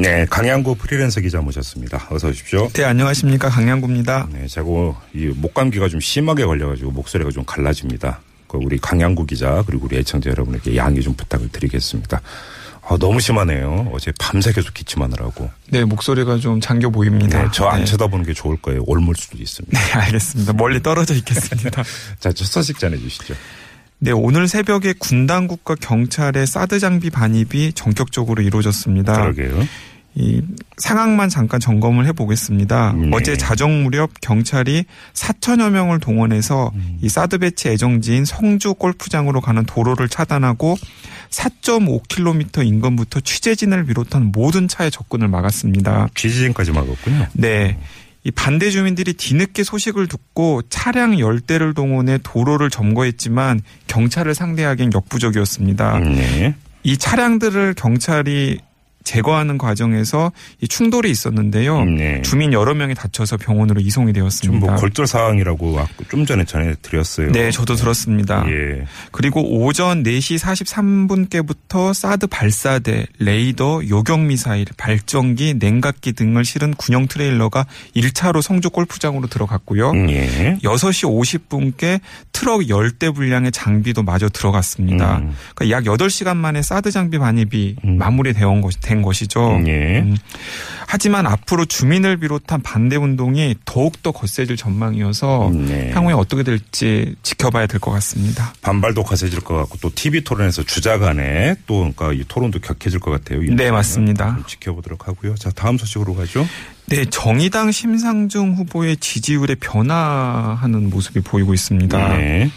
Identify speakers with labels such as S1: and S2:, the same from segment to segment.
S1: 네, 강양구 프리랜서 기자 모셨습니다. 어서 오십시오.
S2: 네, 안녕하십니까. 강양구입니다.
S1: 네, 제가 이 목감기가 좀 심하게 걸려가지고 목소리가 좀 갈라집니다. 그 우리 강양구 기자 그리고 우리 애청자 여러분에게 양해 좀 부탁을 드리겠습니다. 아, 너무 심하네요. 어제 밤새 계속 기침하느라고.
S2: 네, 목소리가 좀 잠겨 보입니다.
S1: 네, 저안
S2: 네.
S1: 쳐다보는 게 좋을 거예요. 옮을 수도 있습니다.
S2: 네, 알겠습니다. 멀리 떨어져 있겠습니다.
S1: 자, 첫 소식 전해주시죠.
S2: 네, 오늘 새벽에 군 당국과 경찰의 사드 장비 반입이 전격적으로 이루어졌습니다.
S1: 그러게요.
S2: 이 상황만 잠깐 점검을 해보겠습니다.
S1: 네.
S2: 어제 자정 무렵 경찰이 4천여 명을 동원해서
S1: 음.
S2: 이 사드 배치 애정지인 성주 골프장으로 가는 도로를 차단하고 4.5km 인근부터 취재진을 비롯한 모든 차의 접근을 막았습니다.
S1: 취지진까지 막았군요.
S2: 네. 이 반대 주민들이 뒤늦게 소식을 듣고 차량 열대를 동원해 도로를 점거했지만 경찰을 상대하기엔 역부족이었습니다.
S1: 음, 네.
S2: 이 차량들을 경찰이 제거하는 과정에서 이 충돌이 있었는데요.
S1: 음, 네.
S2: 주민 여러 명이 다쳐서 병원으로 이송이
S1: 좀
S2: 되었습니다.
S1: 뭐 골절 상황이라고 좀 전에 전해드렸어요.
S2: 네, 저도 들었습니다.
S1: 예.
S2: 그리고 오전 4시 43분께부터 사드 발사대, 레이더, 요격 미사일, 발전기, 냉각기 등을 실은 군용 트레일러가 1차로 성주 골프장으로 들어갔고요.
S1: 음, 예.
S2: 6시 50분께 트럭 10대 분량의 장비도 마저 들어갔습니다.
S1: 음.
S2: 그러니까 약 8시간 만에 사드 장비 반입이
S1: 음.
S2: 마무리된 것이, 된 것이죠.
S1: 음, 예.
S2: 음. 하지만 앞으로 주민을 비롯한 반대 운동이 더욱더 거세질 전망이어서
S1: 음, 네.
S2: 향후에 어떻게 될지 지켜봐야 될 것 같습니다.
S1: 반발도 거세질 것 같고 또 TV 토론에서 주자 간에 또 그러니까 이 토론도 격해질 것 같아요. 이
S2: 네, 맞습니다.
S1: 좀 지켜보도록 하고요. 자, 다음 소식으로 가죠.
S2: 네, 정의당 심상정 후보의 지지율에 변화하는 모습이 보이고 있습니다.
S1: 네.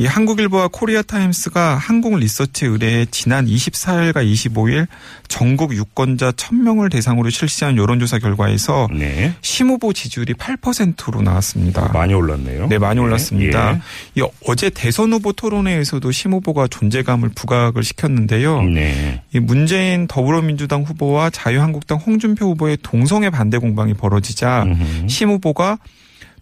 S2: 이 한국일보와 코리아타임스가 한국 리서치 의뢰에 지난 24일과 25일 전국 유권자 1000명을 대상으로 실시한 여론조사 결과에서
S1: 네.
S2: 심 후보 지지율이 8%로 나왔습니다.
S1: 많이 올랐네요.
S2: 네, 많이 올랐습니다.
S1: 예.
S2: 이 어제 대선 후보 토론회에서도 심 후보가 존재감을 부각을 시켰는데요.
S1: 네.
S2: 이 문재인 더불어민주당 후보와 자유한국당 홍준표 후보의 동성애 반대 공방이 벌어지자
S1: 음흠.
S2: 심 후보가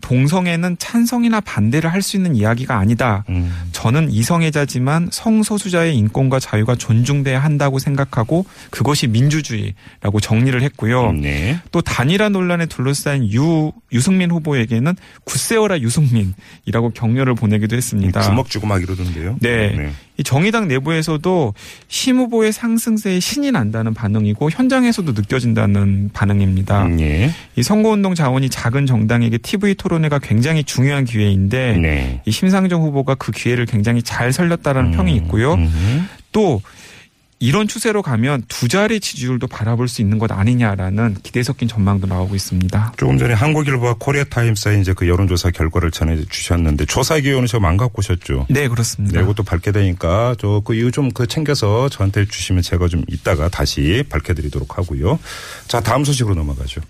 S2: 동성애는 찬성이나 반대를 할 수 있는 이야기가 아니다.
S1: 음.
S2: 저는 이성애자지만 성소수자의 인권과 자유가 존중돼야 한다고 생각하고 그것이 민주주의라고 정리를 했고요.
S1: 네.
S2: 또 단일화 논란에 둘러싸인 유 유승민 후보에게는 굳세어라 유승민이라고 격려를 보내기도 했습니다.
S1: 주먹 주고 막 이러던데요.
S2: 네. 이 정의당 내부에서도 심 후보의 상승세에 신이 난다는 반응이고 현장에서도 느껴진다는 반응입니다.
S1: 음, 예.
S2: 이 선거운동 자원이 작은 정당에게 TV 토론회가 굉장히 중요한 기회인데
S1: 네.
S2: 이 심상정 후보가 그 기회를 굉장히 잘 살렸다라는 평이 있고요.
S1: 음.
S2: 또 이런 추세로 가면 두 자리 지지율도 바라볼 수 있는 것 아니냐라는 기대 섞인 전망도 나오고 있습니다.
S1: 조금 전에 한국일보와 코리아타임스에 이제 그 여론조사 결과를 전해 주셨는데 조사 기호는 지금 안 갖고 오셨죠?
S2: 네, 그렇습니다.
S1: 네, 이것도 밝게 되니까 저 그 이유 좀 그 챙겨서 저한테 주시면 제가 좀 이따가 다시 밝혀드리도록 하고요. 자, 다음 소식으로 넘어가죠.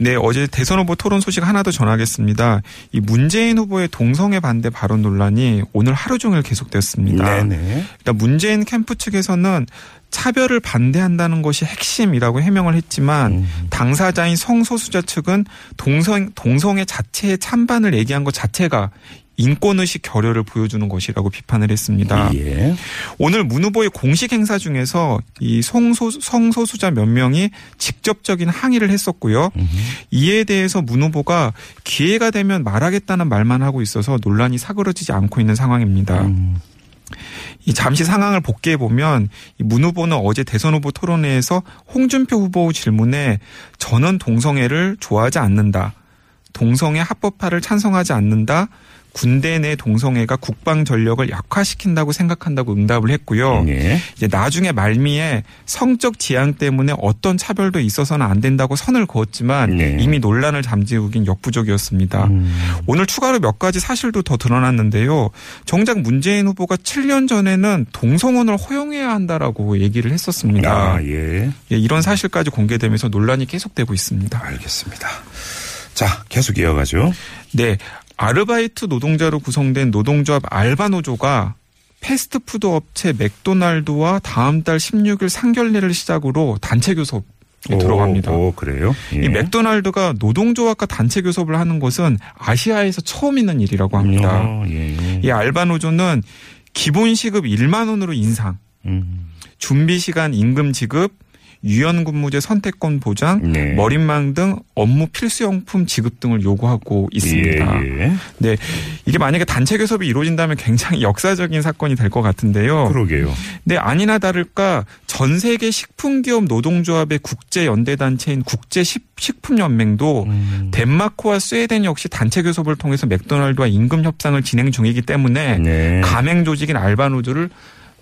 S2: 네, 어제 대선 후보 토론 소식 하나 더 전하겠습니다. 이 문재인 후보의 동성애 반대 발언 논란이 오늘 하루 종일 계속됐습니다.
S1: 네네.
S2: 일단 문재인 캠프 측에서는 차별을 반대한다는 것이 핵심이라고 해명을 했지만
S1: 음.
S2: 당사자인 성소수자 측은 동성 동성애 자체의 찬반을 얘기한 것 자체가 인권의식 결여를 보여주는 것이라고 비판을 했습니다.
S1: 예.
S2: 오늘 문 후보의 공식 행사 중에서 이 성소, 성소수자 몇 명이 직접적인 항의를 했었고요. 이에 대해서 문 후보가 기회가 되면 말하겠다는 말만 하고 있어서 논란이 사그러지지 않고 있는 상황입니다.
S1: 음.
S2: 이 잠시 상황을 복귀해 보면 문 후보는 어제 대선 후보 토론회에서 홍준표 후보 질문에 저는 동성애를 좋아하지 않는다. 동성애 합법화를 찬성하지 않는다. 군대 내 동성애가 국방 전력을 약화시킨다고 생각한다고 응답을 했고요.
S1: 예.
S2: 이제 나중에 말미에 성적 지향 때문에 어떤 차별도 있어서는 안 된다고 선을 그었지만
S1: 네.
S2: 이미 논란을 잠재우긴 역부족이었습니다.
S1: 음.
S2: 오늘 추가로 몇 가지 사실도 더 드러났는데요. 정작 문재인 후보가 7년 전에는 동성혼을 허용해야 한다라고 얘기를 했었습니다.
S1: 아, 예.
S2: 예, 이런 사실까지 공개되면서 논란이 계속되고 있습니다.
S1: 알겠습니다. 자, 계속 이어가죠.
S2: 네. 아르바이트 노동자로 구성된 노동조합 알바노조가 패스트푸드 업체 맥도날드와 다음 달 16일 상견례를 시작으로 단체 교섭에 들어갑니다.
S1: 오, 오, 그래요? 예.
S2: 이 맥도날드가 노동조합과 단체 교섭을 하는 것은 아시아에서 처음 있는 일이라고 합니다.
S1: 어, 예.
S2: 이 알바 노조는 기본 시급 1만 원으로 인상,
S1: 음.
S2: 준비 시간 임금 지급, 유연 근무제 선택권 보장,
S1: 네.
S2: 머릿망 등 업무 필수용품 지급 등을 요구하고 있습니다.
S1: 예, 예.
S2: 네, 이게 만약에 단체 교섭이 이루어진다면 굉장히 역사적인 사건이 될 것 같은데요.
S1: 그러게요.
S2: 네, 아니나 다를까 전 세계 식품기업 노동조합의 국제 연대 단체인 국제 식- 식품연맹도
S1: 음.
S2: 덴마크와 스웨덴 역시 단체 교섭을 통해서 맥도날드와 임금 협상을 진행 중이기 때문에
S1: 네.
S2: 가맹 조직인 알바노조를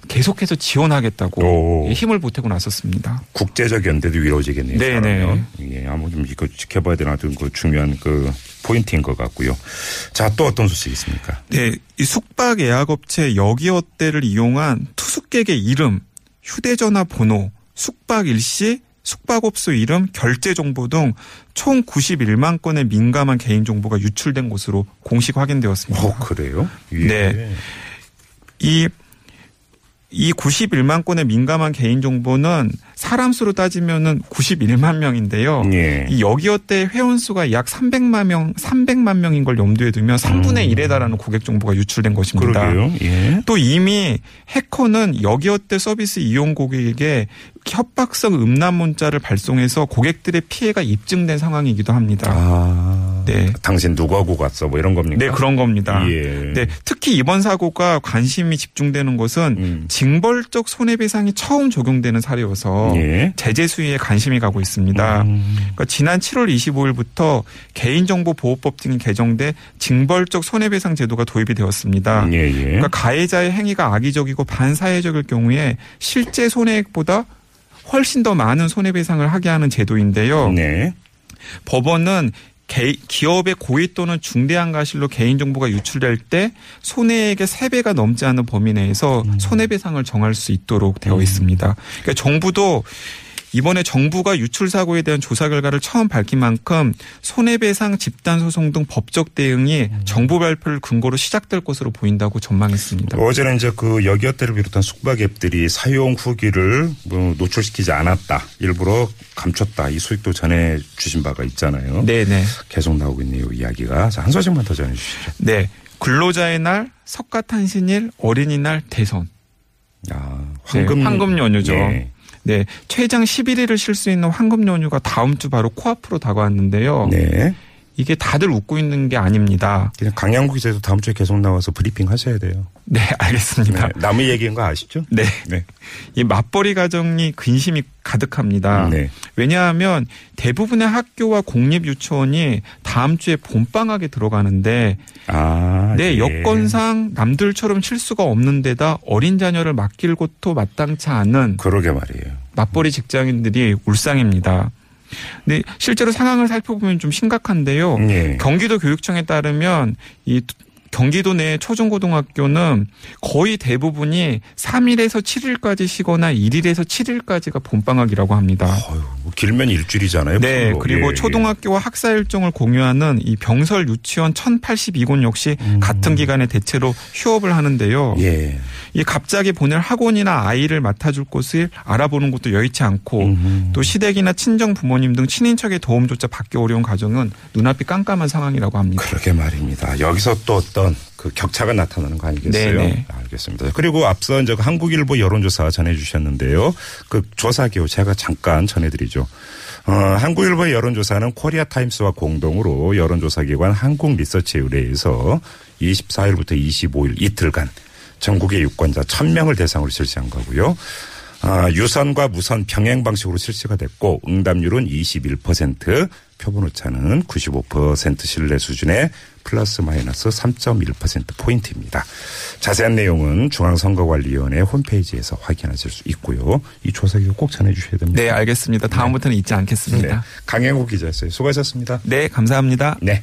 S2: 계속해서 지원하겠다고
S1: 오.
S2: 예, 힘을 보태고 나섰습니다.
S1: 국제적 연대도 이루어지겠네요.
S2: 네,
S1: 그러면. 예, 아무 좀 이거 지켜봐야 되나 하여튼 그 중요한 그 포인트인 것 같고요. 자, 또 어떤 소식이 있습니까?
S2: 네, 이 숙박 예약업체 여기어때를 이용한 투숙객의 이름, 휴대전화 번호, 숙박 일시, 숙박업소 이름, 결제 정보 등 총 91만 건의 민감한 개인 정보가 유출된 것으로 공식 확인되었습니다.
S1: 어, 그래요? 예.
S2: 네. 이, 이 91만 건의 민감한 개인 정보는 사람 수로 따지면은 91만 명인데요.
S1: 예.
S2: 이 여기어때 회원 수가 약 300만 명, 300만 명인 걸 염두에 두면 3분의 1에 달하는 고객 정보가 유출된 것입니다.
S1: 음. 예.
S2: 또 이미 해커는 여기어때 서비스 이용 고객에게 협박성 음란 문자를 발송해서 고객들의 피해가 입증된 상황이기도 합니다.
S1: 아.
S2: 네.
S1: 당신 누구하고 갔어? 뭐 이런 겁니까?
S2: 네, 그런 겁니다.
S1: 예.
S2: 네, 특히 이번 사고가 관심이 집중되는 것은
S1: 음.
S2: 징벌적 손해배상이 처음 적용되는 사례여서
S1: 예.
S2: 제재 수위에 관심이 가고 있습니다.
S1: 음.
S2: 그러니까 지난 7월 25일부터 개인정보보호법 등이 개정돼 징벌적 손해배상 제도가 도입이 되었습니다.
S1: 예, 예.
S2: 그러니까 가해자의 행위가 악의적이고 반사회적일 경우에 실제 손해액보다 훨씬 더 많은 손해배상을 하게 하는 제도인데요.
S1: 네.
S2: 법원은 개- 기업의 고의 또는 중대한 과실로 개인정보가 유출될 때 손해액의 3배가 넘지 않는 범위 내에서
S1: 음.
S2: 손해배상을 정할 수 있도록 되어 있습니다. 그러니까 정부도 이번에 정부가 유출 사고에 대한 조사 결과를 처음 밝힌 만큼 손해배상 집단 소송 등 법적 대응이
S1: 음.
S2: 정부 발표를 근거로 시작될 것으로 보인다고 전망했습니다.
S1: 어제는 이제 그 여기어때를 비롯한 숙박 앱들이 사용 후기를 뭐 노출시키지 않았다. 일부러 감췄다. 이 소식도 전해 주신 바가 있잖아요.
S2: 네네.
S1: 계속 나오고 있네요. 이야기가. 자, 한 소식만 더 전해 주시죠.
S2: 네. 근로자의 날, 석가탄신일, 어린이날, 대선.
S1: 아,
S2: 네,
S1: 황금
S2: 황금 연휴죠.
S1: 예.
S2: 네, 최장 11일을 쉴 수 있는 황금 연휴가 다음 주 바로 코앞으로 다가왔는데요.
S1: 네.
S2: 이게 다들 웃고 있는 게 아닙니다.
S1: 그냥 기자도 다음 주에 계속 나와서 브리핑 하셔야 돼요.
S2: 네, 알겠습니다.
S1: 네. 남의 얘기인 거 아시죠?
S2: 네.
S1: 네.
S2: 이 맞벌이 가정이 근심이 가득합니다.
S1: 네.
S2: 왜냐하면 대부분의 학교와 공립 유치원이 다음 주에 봄방학에 들어가는데
S1: 아,
S2: 네,
S1: 예.
S2: 여건상 남들처럼 쉴 수가 없는 데다 어린 자녀를 맡길 곳도 마땅치 않은
S1: 그러게 말이에요.
S2: 맞벌이 직장인들이 울상입니다. 근데 실제로 상황을 살펴보면 좀 심각한데요.
S1: 예.
S2: 경기도 교육청에 따르면 이 경기도 내 초중고등학교는 거의 대부분이 3일에서 7일까지 쉬거나 1일에서 7일까지가 봄방학이라고 합니다.
S1: 어휴, 뭐 길면 일주일이잖아요.
S2: 네,
S1: 프로.
S2: 그리고
S1: 예,
S2: 초등학교와 학사 일정을 공유하는 이 병설 유치원 1082곳 역시 같은 기간에 대체로 휴업을 하는데요.
S1: 예. 예.
S2: 이 갑자기 보낼 학원이나 아이를 맡아줄 곳을 알아보는 것도 여의치 않고
S1: 음흠.
S2: 또 시댁이나 친정 부모님 등 친인척의 도움조차 받기 어려운 가정은 눈앞이 깜깜한 상황이라고 합니다.
S1: 그러게 말입니다. 여기서 또 어떤 그 격차가 나타나는 거 아니겠어요?
S2: 네네.
S1: 알겠습니다. 그리고 앞서 이제 그 한국일보 여론조사 전해주셨는데요. 그 조사 기호 제가 잠깐 전해드리죠. 어, 한국일보의 여론조사는 코리아 타임스와 공동으로 여론조사기관 한국 리서치에 의뢰해서 24일부터 25일 이틀간 전국의 유권자 1000명을 대상으로 실시한 거고요. 아, 유선과 무선 병행 방식으로 실시가 됐고 응답률은 21%, 표본 오차는 95% 신뢰 수준의 플러스 마이너스 3.1% 포인트입니다. 자세한 내용은 중앙선거관리위원회 홈페이지에서 확인하실 수 있고요. 이 조사 기록 꼭 전해 주셔야 됩니다.
S2: 네, 알겠습니다. 다음부터는 잊지
S1: 네.
S2: 않겠습니다.
S1: 강행호 기자였어요. 수고하셨습니다.
S2: 네, 감사합니다.
S1: 네.